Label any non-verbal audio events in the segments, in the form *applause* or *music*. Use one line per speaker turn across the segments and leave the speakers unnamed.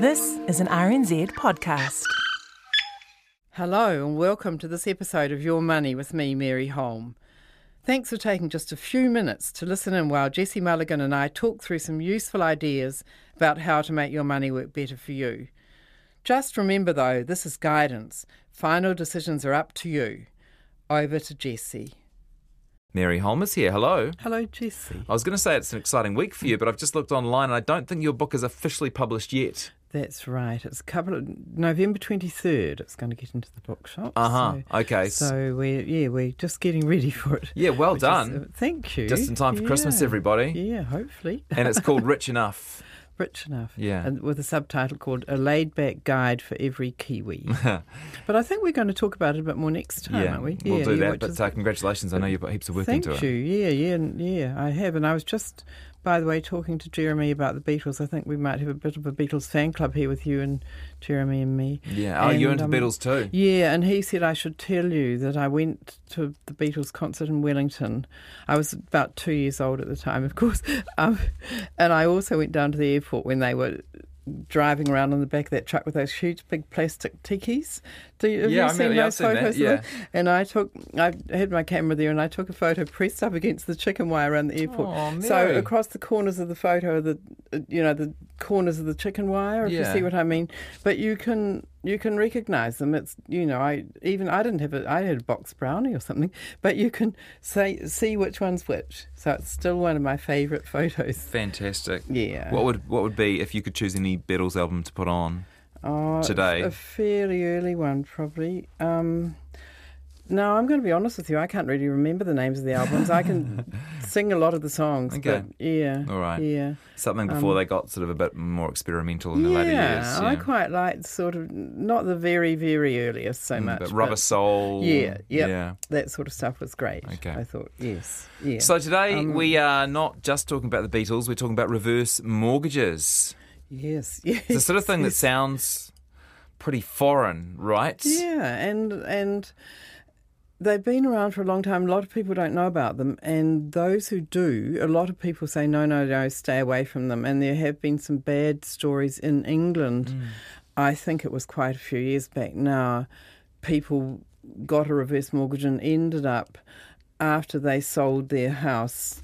This is an RNZ podcast.
Hello, and welcome to this episode of Your Money with me, Mary Holm. Thanks for taking just a few minutes to listen in while Jesse Mulligan and I talk through some useful ideas about how to make your money work better for you. Just remember, though, this is guidance. Final decisions are up to you. Over to Jesse.
Mary Holm is here. Hello.
Hello, Jesse.
I was going to say it's an exciting week for you, but I've just looked online and I don't think your book is officially published yet.
That's right. It's a couple of November twenty third. It's going to get into the bookshop.
Uh huh.
So,
okay.
so we're yeah we're just getting ready for it.
yeah, well
is-
done.
uh, thank you.
Just in time for Christmas, everybody.
Yeah, hopefully.
And it's called *laughs* Rich Enough.
Rich enough.
Yeah.
And with a subtitle called A Laid Back Guide for Every Kiwi. *laughs* but I think we're going to talk about it a bit more next time,
yeah,
aren't we?
we'll
yeah,
do
yeah,
that. But
is-
uh, congratulations. I know you've got heaps of work
Thank
into
you.
it.
Yeah, yeah, and- yeah, I have. And I was just, by the way, talking to Jeremy about the Beatles. I think we might have a bit of a Beatles fan club here with you and Jeremy and me.
Yeah. Oh, you're into
um,
Beatles too.
Yeah, and he said I should tell you that I went to the Beatles concert in Wellington. I was about two years old at the time, of course. *laughs* Um, and I also went down to the airport when they were driving around on the back of that truck with those huge big plastic tikis. Do you, have
Yeah,
you
I
seen
mean, yeah, I've
those
seen that,
photos?
yeah.
And I took, I had my camera there, and I took a photo pressed up against the chicken wire around the airport.
Aw,
so across the corners of the photo, the uh, you know the corners of the chicken wire, if
Yeah.
you see what I mean. But you can you can recognise them. It's you know I even I didn't have a I had a box brownie or something, but you can say see which one's which. So it's still one of my favourite photos.
Fantastic.
Yeah.
What would what would be if you could choose any Beatles album to put on?
Oh,
today?
A fairly early one, probably. Um, no, I'm going to be honest with you. I can't really remember the names of the albums. I can *laughs* sing a lot of the songs,
Okay.
but yeah,
All right.
yeah,
Something before they got sort of a bit more experimental in the
Um, yeah.
later years.
Yeah, I quite like sort of not the very, very earliest so
Mm,
much,
but Rubber Soul.
Yeah, yep.
Yeah.
that sort of stuff was great.
Okay.
I thought yes, yeah.
So today
Um,
we are not just talking about the Beatles, we're talking about reverse mortgages.
Yes, yes, *laughs*
It's the sort of thing that sounds pretty foreign, right?
Yeah, and and they've been around for a long time. A lot of people don't know about them, and those who do, a lot of people say no, no, no, stay away from them. And there have been some bad stories in England.
Mm.
I think it was quite a few years back now. People got a reverse mortgage and ended up after they sold their house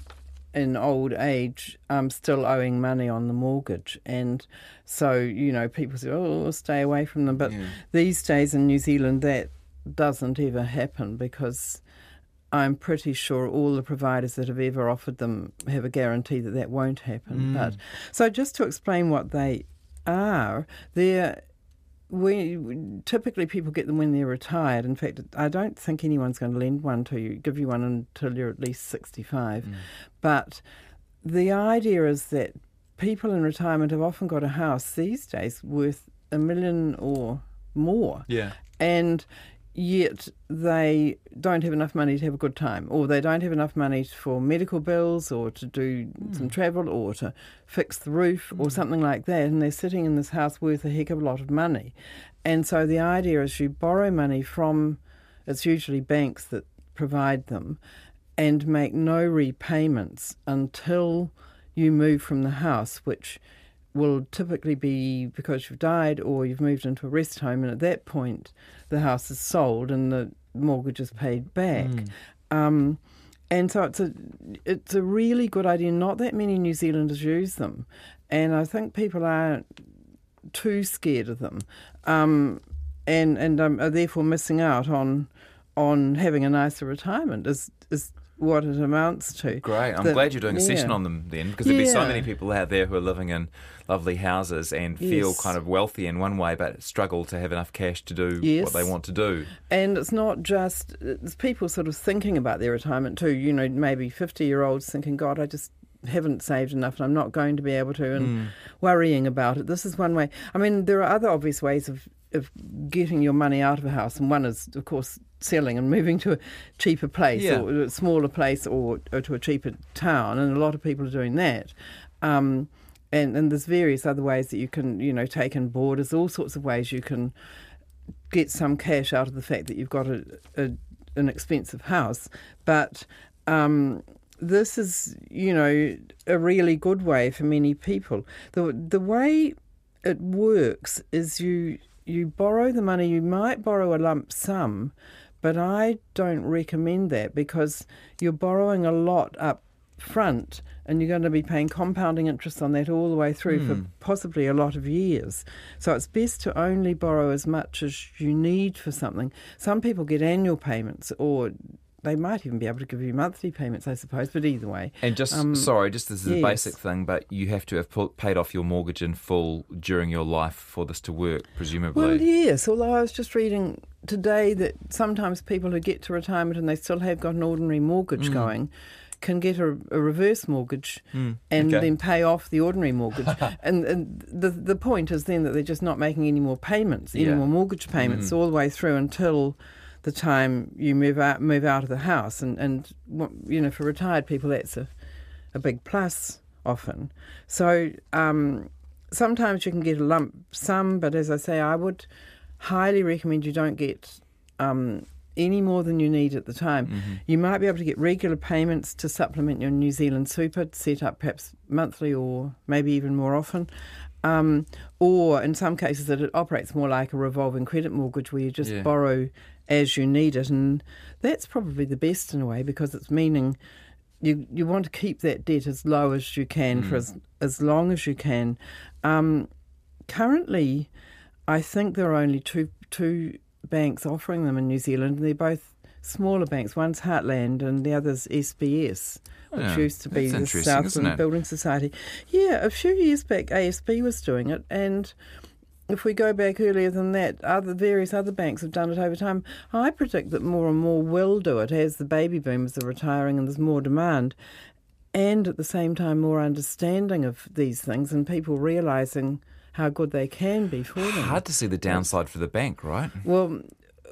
in old age, um, still owing money on the mortgage. And so, you know, people say, oh, stay away from them. But these days in New Zealand, that doesn't ever happen because I'm pretty sure all the providers that have ever offered them have a guarantee that that won't happen. But so just to explain what they are, they're we typically people get them when they're retired. In fact, I don't think anyone's going to lend one to you, give you one until you're at least 65. Mm. But the idea is that people in retirement have often got a house these days worth a million or more
Yeah.
and yet they don't have enough money to have a good time, or they don't have enough money for medical bills, or to do some hmm. travel, or to fix the roof, or hmm. something like that, and they're sitting in this house worth a heck of a lot of money. And so the idea is you borrow money from, it's usually banks that provide them, and make no repayments until you move from the house, which will typically be because you've died or you've moved into a rest home, and at that point, the house is sold and the mortgage is paid back. Um, and so it's a it's a really good idea. Not that many New Zealanders use them, and I think people are too scared of them, um, and and um, are therefore missing out on on having a nicer retirement. Is is what it amounts to.
Great. I'm
That-
glad you're doing a session
yeah.
on them then, because there'd be so many people out there who are living in lovely houses and feel
Yes.
kind of wealthy in one way, but struggle to have enough cash to do
Yes.
what they want to do.
And it's not just it's people sort of thinking about their retirement too. You know, maybe fifty year olds thinking, God, I just haven't saved enough and I'm not going to be able to and hmm. worrying about it. This is one way. I mean, there are other obvious ways of, of getting your money out of a house and one is of course selling and moving to a cheaper place
Yeah.
or a smaller place or, or to a cheaper town and a lot of people are doing that. Um, and, and there's various other ways that you can, you know, take in board. There's all sorts of ways you can get some cash out of the fact that you've got a, a an expensive house, but um, this is you know a really good way for many people. The the way it works is you you borrow the money. You might borrow a lump sum, but I don't recommend that because you're borrowing a lot up front and you're going to be paying compounding interest on that all the way through for hmm. possibly a lot of years. So it's best to only borrow as much as you need for something. Some people get annual payments or they might even be able to give you monthly payments, I suppose, but either way.
And just
Um,
sorry, just this is a basic thing, but you have to have pu- paid off your mortgage in full during your life for this to work, presumably.
Well, yes, although I was just reading today that sometimes people who get to retirement and they still have got an ordinary mortgage mm. going can get a, a reverse mortgage mm. and
okay.
then pay off the ordinary mortgage. *laughs* and and the, the point is then that they're just not making any more payments, any
Yeah.
more mortgage payments mm. all the way through until the time you move out move out of the house. And, and you know, for retired people, that's a, a big plus often. So um, sometimes you can get a lump sum, but as I say, I would highly recommend you don't get um, any more than you need at the time.
Mm-hmm.
You might be able to get regular payments to supplement your New Zealand super, set up perhaps monthly or maybe even more often. Um, or in some cases, that it operates more like a revolving credit mortgage where you just
Yeah.
borrow as you need it. And that's probably the best in a way because it's meaning you you want to keep that debt as low as you can for as as long as you can. Um, currently, I think there are only two two banks offering them in New Zealand. And they're both smaller banks. One's Heartland and the other's SBS, which
Yeah,
used to be the Southland? Building Society. Yeah, a few years back, ASB was doing it, and if we go back earlier than that, other various other banks have done it over time. I predict that more and more will do it as the baby boomers are retiring and there's more demand, and at the same time more understanding of these things and people realizing how good they can be for them.
Hard to see the downside for the bank, right?
Well,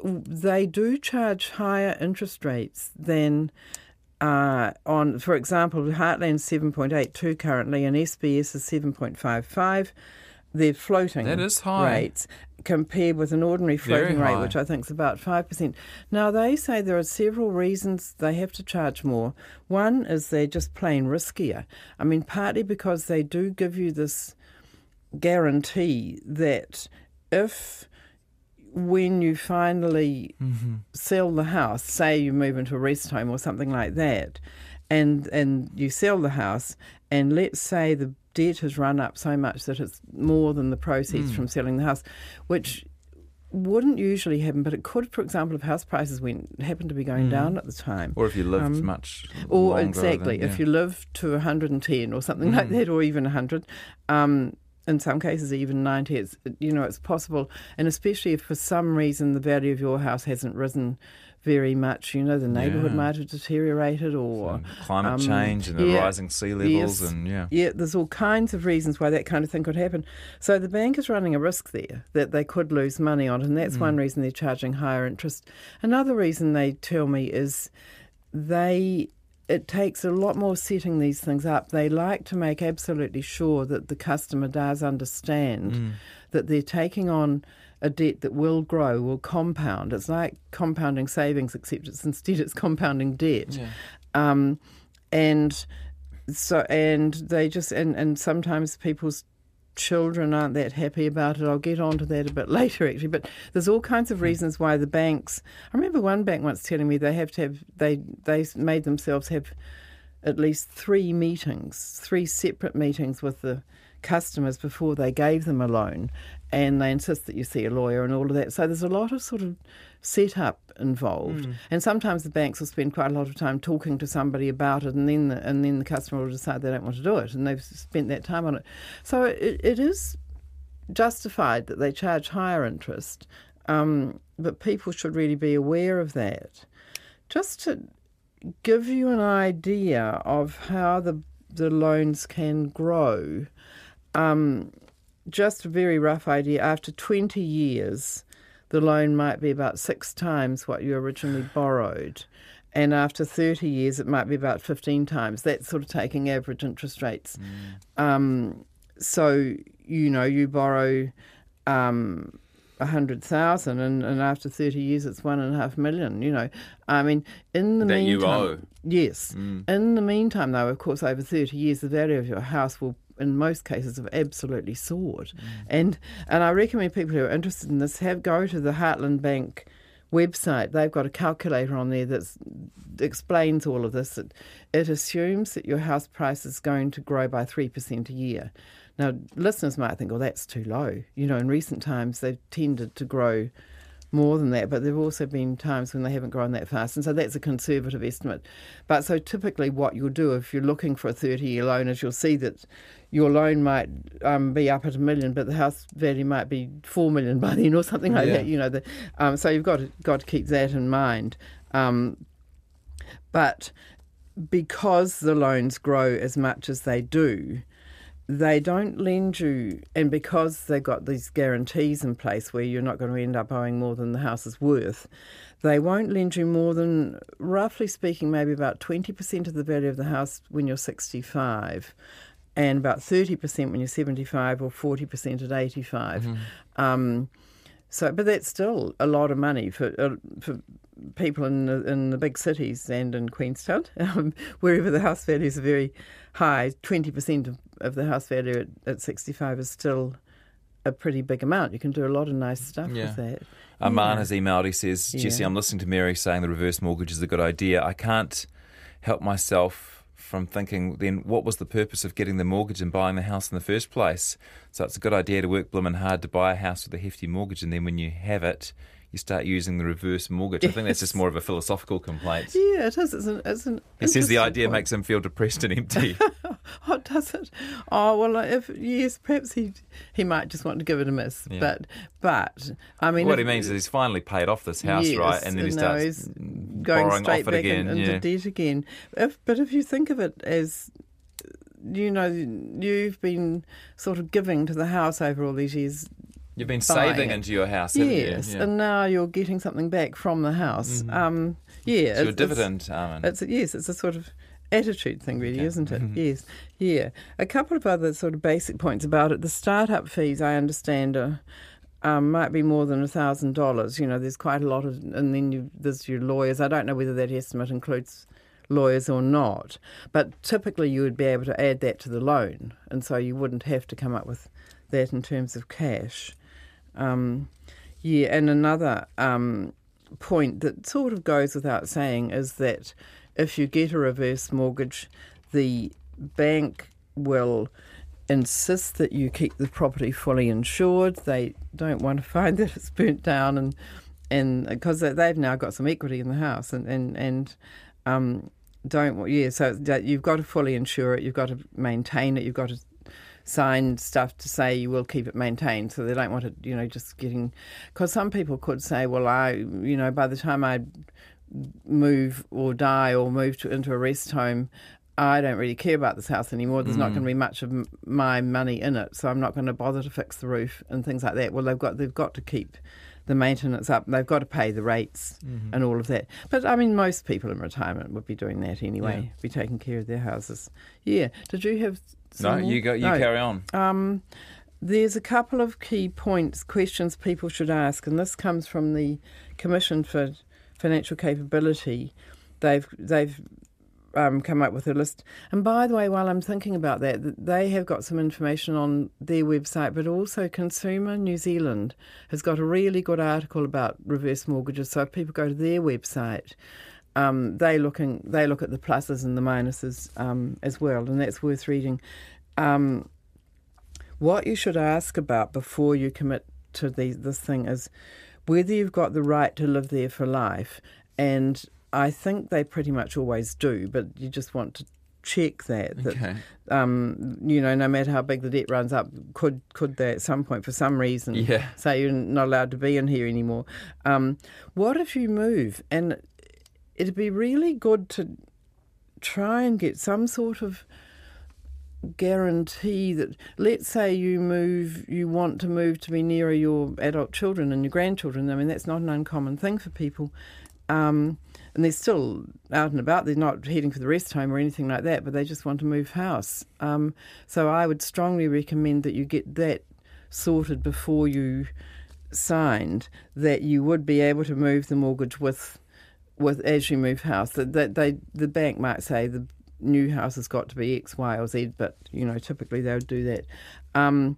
they do charge higher interest rates than uh, on, for example, Heartland's seven point eight two currently, and SBS is seven point five five. They're floating
That is high.
rates compared with an ordinary floating rate, which I think is about five percent. Now they say there are several reasons they have to charge more. One is they're just plain riskier. I mean, partly because they do give you this guarantee that if when you finally mm-hmm. sell the house, say you move into a rest home or something like that, and and you sell the house, and let's say the debt has run up so much that it's more than the proceeds from selling the house, which wouldn't usually happen, but it could, for example, if house prices went happened to be going down at the time.
Or if you lived
Um,
much
Or exactly,
than-
if you live to 110 or something like that, or even 100, um, in some cases even 90, it's, you know, it's possible. And especially if for some reason the value of your house hasn't risen very much, you know, the neighbourhood
Yeah.
might have deteriorated or...
climate
um,
change and the
yeah,
rising sea levels
yes.
and yeah.
Yeah, there's all kinds of reasons why that kind of thing could happen. So the bank is running a risk there that they could lose money on, and that's one reason they're charging higher interest. Another reason they tell me is they it takes a lot more setting these things up. They like to make absolutely sure that the customer does understand that they're taking on a debt that will grow, will compound. It's like compounding savings, except it's *laughs* instead it's compounding debt. Um, and so and they just and, and sometimes people's children aren't that happy about it. I'll get onto that a bit *laughs* later actually. But there's all kinds of reasons why the banks I remember one bank once telling me they have to have they they made themselves have at least three meetings, three separate meetings with the customers before they gave them a loan and they insist that you see a lawyer and all of that. So there's a lot of sort of setup involved. And sometimes the banks will spend quite a lot of time talking to somebody about it and then the, and then the customer will decide they don't want to do it and they've spent that time on it. So it, it is justified that they charge higher interest, um, but people should really be aware of that. Just to give you an idea of how the the loans can grow, um, just a very rough idea. After twenty years, the loan might be about six times what you originally borrowed. And after 30 years, it might be about 15 times. That's sort of taking average interest rates. Um, so, you know, you borrow um, a hundred thousand, and, and after thirty years, it's one and a half million. You know, I mean, in the
That you
meantime,
owe.
yes. In the meantime, though, of course, over thirty years, the value of your house will in most cases have absolutely soared. Mm. And and I recommend people who are interested in this have go to the Heartland Bank website. They've got a calculator on there that explains all of this. It, it assumes that your house price is going to grow by three percent a year. Now, listeners might think, "Well, that's too low." You know, in recent times they've tended to grow more than that, but there have also been times when they haven't grown that fast, and so that's a conservative estimate. But so typically, what you'll do if you're looking for a 30 year loan is you'll see that your loan might um, be up at a million, but the house value might be four million by then, or something like
Yeah.
that. You know, the, um, so you've got to, got to keep that in mind. Um, but because the loans grow as much as they do, they don't lend you, and because they've got these guarantees in place where you're not going to end up owing more than the house is worth, they won't lend you more than, roughly speaking, maybe about 20% of the value of the house when you're 65, and about 30% when you're 75, or 40% at 85. Um, so, but that's still a lot of money for uh, for people in the, in the big cities and in Queenstown, *laughs* um, wherever the house values are very high. Twenty percent of, of the house value at, at sixty five is still a pretty big amount. You can do a lot of nice stuff
Yeah.
with that.
Arman
Yeah.
has emailed. He says, Jesse,
Yeah.
I'm listening to Mary saying the reverse mortgage is a good idea. I can't help myself from thinking then what was the purpose of getting the mortgage and buying the house in the first place? So it's a good idea to work bloomin' hard to buy a house with a hefty mortgage and then when you have it, you start using the reverse mortgage. I think that's just more of a philosophical complaint.
Yeah, it is. It's an, it's an
He says the idea
point.
makes him feel depressed and empty. *laughs*
Oh, does it? Oh well, uh, if yes, perhaps he he might just want to give it a miss.
Yeah.
But but I mean,
what
if-
he means is he's finally paid off this house,
Yes,
right? And then he starts
going straight
off it
back
again.
in- into
yeah.
debt again. If, but if you think of it as, you know, you've been sort of giving to the house over all these years,
You've been saving
it.
into your house, haven't
yes,
you? Yeah.
and now you're getting something back from the house. Um, yeah,
It's your
it's-
dividend, Armin.
It's, it's yes, it's a sort of attitude thing, really,
Okay.
isn't it?
Mhm.
Yes, yeah. A couple of other sort of basic points about it. The startup fees, I understand, are. Um, might be more than a thousand dollars. You know, there's quite a lot of, and then you, there's your lawyers. I don't know whether that estimate includes lawyers or not, but typically you would be able to add that to the loan, and so you wouldn't have to come up with that in terms of cash. Um, yeah, and another um, point that sort of goes without saying is that if you get a reverse mortgage, the bank will insist that you keep the property fully insured. They don't want to *laughs* find that it's burnt down and and because they've now got some equity in the house and and and um, don't yeah. So you've got to fully insure it. You've got to maintain it. You've got to sign stuff to say you will keep it maintained. So they don't want it, you know, just getting because some people could say, well, I, you know, by the time I move or die or move to, into a rest home, I don't really care about this house anymore. There's not mm. going to be much of m- my money in it, so I'm not going to bother to fix the roof and things like that. Well, they've got they've got to keep the maintenance up. They've got to pay the rates and all of that. But I mean, most people in retirement would be doing that anyway. Be taking care of their houses. Yeah. Did you have?
no,
more?
you go. You
No.
carry on.
Um, there's a couple of key points, questions people should ask, and this comes from the Commission for Financial Capability. They've they've um, come up with a list. And by the way, while I'm thinking about that, they have got some information on their website, but also Consumer New Zealand has got a really good article about reverse mortgages. So if people go to their website, um, they looking they look at the pluses and the minuses um, as well, and that's worth reading. Um, what you should ask about before you commit to the, this thing is whether you've got the right to live there for life. And I think they pretty much always do, but you just want to check that. that
Okay.
um, you know, no matter how big the debt runs up, could could they at some point, for some reason,
Yeah.
say you're not allowed to be in here anymore? Um, what if you move? And it'd be really good to try and get some sort of guarantee that let's say you move you want to move to be nearer your adult children and your grandchildren i mean that's not an uncommon thing for people um, and they're still out and about. They're not heading for the rest home or anything like that but they just want to move house. Um, so i would strongly recommend that you get that sorted before you signed that you would be able to move the mortgage with with as you move house. That, that they the bank might say the new house has got to be X, Y, or Z, but you know typically they would do that. Um,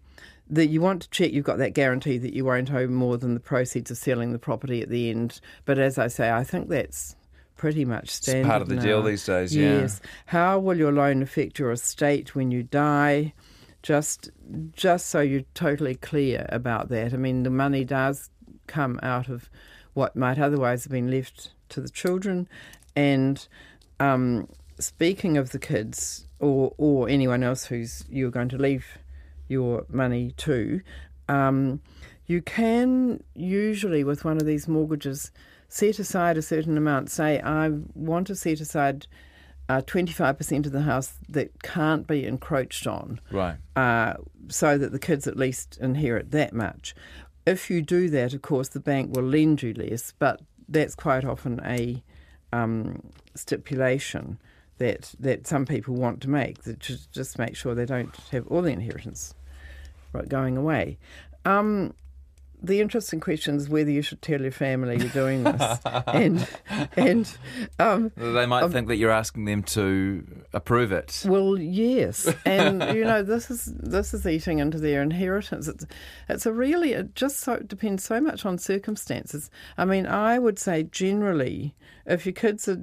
that you want to check you've got that guarantee that you won't owe more than the proceeds of selling the property at the end. But as I say, I think that's pretty much standard.
It's part of the
now.
deal these days, yeah.
Yes. How will your loan affect your estate when you die? Just, just so you're totally clear about that. I mean, the money does come out of what might otherwise have been left to the children, and um, speaking of the kids or or anyone else who's you're going to leave your money to, um, you can usually with one of these mortgages set aside a certain amount. Say, I want to set aside uh, 25% of the house that can't be encroached on,
Right.
uh, so that the kids at least inherit that much. If you do that, of course, the bank will lend you less, but that's quite often a um, stipulation that that some people want to make, that just, just make sure they don't have all the inheritance going away. Um, the interesting question is whether you should tell your family you're doing this, *laughs* and and um,
They might think that you're asking them to approve it.
well, yes, *laughs* and you know this is this is eating into their inheritance. It's it's a really it just so it depends so much on circumstances. I mean, I would say generally, if your kids are,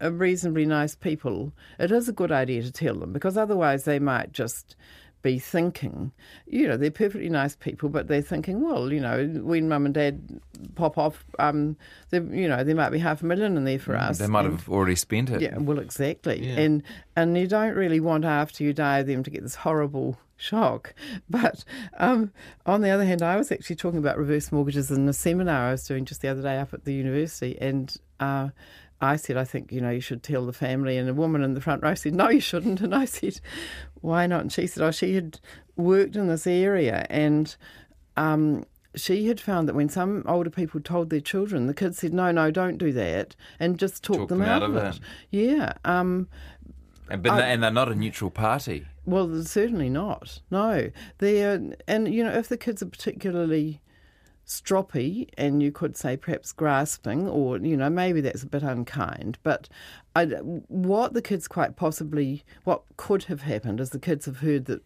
are reasonably nice people, it is a good idea to tell them because otherwise they might just be thinking, you know, they're perfectly nice people, but they're thinking, well, you know, when mum and dad pop off, um, there- you know, there might be half a million in there for us.
Mm, They might
and-
have already spent it.
yeah, well, exactly,
Yeah.
and and you don't really want after you die them to get this horrible shock. *laughs* But um, on the other hand, I was actually talking about reverse mortgages in a seminar I was doing just the other day up at the university, and. Uh, I said, I think, you know, you should tell the family. And a woman in the front row said, no, you shouldn't. *laughs* And I said, why not? And she said, oh, she had worked in this area and um, she had found that when some older people told their children, the kids said, no, no, don't do that, and just talk,
Talk
them, out, of it. Yeah. Um,
And, but and they're not a neutral party.
well, certainly not. No, they're and you know if the kids are particularly stroppy and you could say perhaps grasping or you know maybe that's a bit unkind but I, what the kids quite possibly what could have happened is the kids have heard that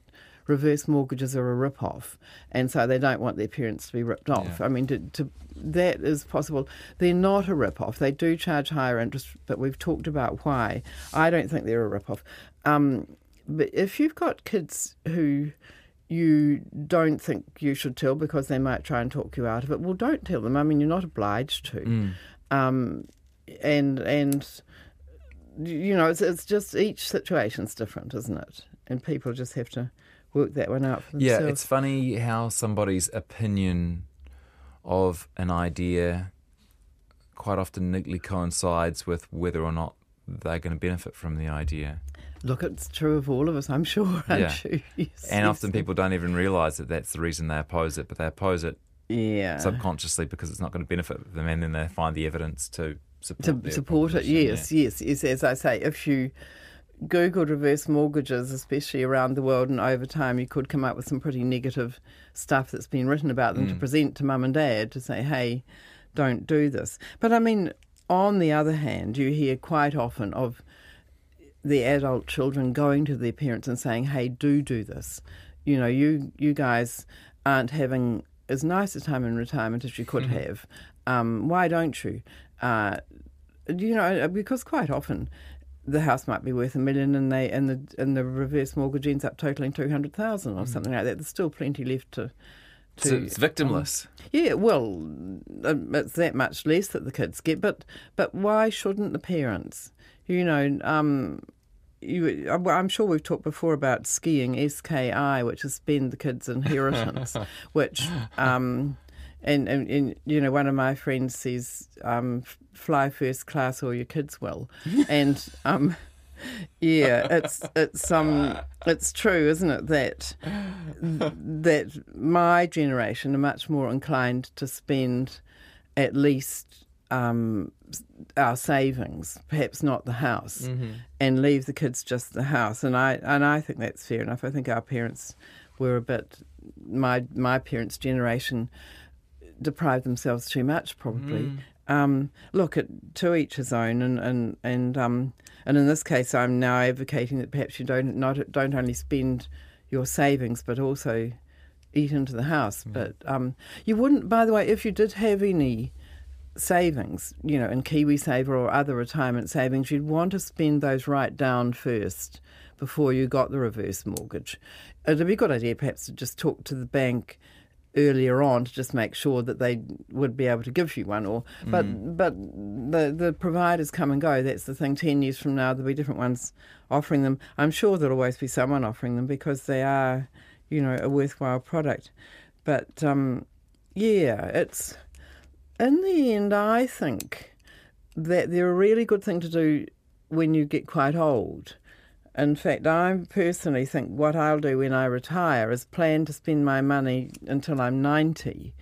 reverse mortgages are a rip-off and so they don't want their parents to be ripped off.
Yeah.
i mean to, to that is possible. They're not a rip-off. They do charge higher interest but we've talked about why. I don't think they're a rip-off. Um, but if you've got kids who you don't think you should tell because they might try and talk you out of it, well, don't tell them. I mean, you're not obliged to.
Mm.
Um, and and you know, it's it's just each situation's different, isn't it? And people just have to work that one out for
Yeah, it's funny how somebody's opinion of an idea quite often neatly coincides with whether or not they're going to benefit from the idea.
Look, it's true of all of us, I'm sure, aren't *laughs*
Yeah.
you? Yes,
And
yes.
often people don't even realise that that's the reason they oppose it, but they oppose it
yeah.
subconsciously because it's not going to benefit them, and then they find the evidence to support
to support it. Yes, yes, yes. As I say, if you Googled reverse mortgages, especially around the world, and over time, you could come up with some pretty negative stuff that's been written about them to mm. present to mum and dad to say, "Hey, don't do this." But I mean, on the other hand, you hear quite often of the adult children going to their parents and saying, "Hey, do do this." You know, you you guys aren't having as nice a time in retirement as you could have. Um, why don't you? Uh, you know, because quite often the house might be worth a million, and they and the and the reverse mortgage ends up totaling two hundred thousand or something like that. There's still plenty left to.
So
to
it's victimless.
yeah, well, um, it's that much less that the kids get, but but why shouldn't the parents? You know, um, you, I'm- I'm sure we've talked before about skiing, SKI, which is spend the kids' inheritance, *laughs* which. Um, and, and, and you know, one of my friends says, um, "Fly first class, or your kids will." *laughs* and um, yeah, it's it's um it's true, isn't it? That that my generation are much more inclined to spend at least um, our savings, perhaps not the house, and leave the kids just the house. And I and I think that's fair enough. I think our parents were a bit my my parents' generation deprived themselves too much, probably. Um, look, at, to each his own, and and and um, and in this case, I'm now advocating that perhaps you don't not don't only spend your savings, but also eat into the house.
Mm.
But um, you wouldn't, by the way, if you did have any savings, you know, in KiwiSaver or other retirement savings, you'd want to spend those right down first before you got the reverse mortgage. It'd be a good idea perhaps to just talk to the bank earlier on to just make sure that they would be able to give you one or but but the the providers come and go. That's the thing. 10 years from now there'll be different ones offering them. I'm sure there'll always be someone offering them because they are you know a worthwhile product. But um yeah it's in the end i think that they're a really good thing to do when you get quite old in fact, I personally think what I'll do when I retire is plan to spend my money until I'm 90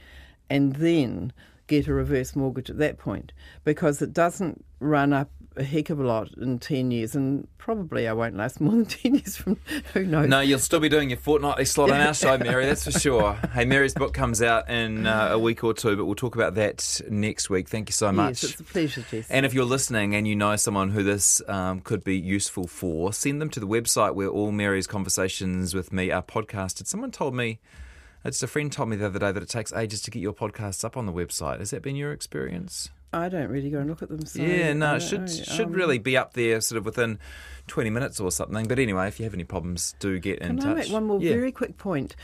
and then get a reverse mortgage at that point because it doesn't run up a heck of a lot in 10 years and probably I won't last *laughs* more than 10 years from who knows.
No, you'll still be doing your fortnightly slot on our show, Mary, that's for sure. *laughs* Hey, Mary's book comes out in uh, a week or two, but we'll talk about that next week. Thank you so much.
Yes, it's a pleasure, Jess.
And if you're listening and you know someone who this um, could be useful for, send them to the website where all Mary's conversations with me are podcasted. Someone told me, it's a friend told me the other day that it takes ages to get your podcasts up on the website. Has that been your experience?
I don't really go and look at them. So
yeah, no, it should
know.
should
Um,
really be up there, sort of within twenty minutes or something. But anyway, if you have any problems, do get in
Can
touch.
I make one more
yeah.
very quick point?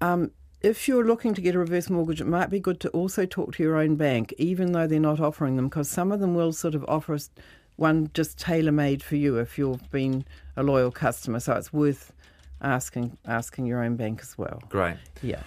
Um, if you're looking to get a reverse mortgage, it might be good to also talk to your own bank, even though they're not offering them, because some of them will sort of offer us one just tailor made for you if you've been a loyal customer. So it's worth asking asking your own bank as well.
Great.
Yeah.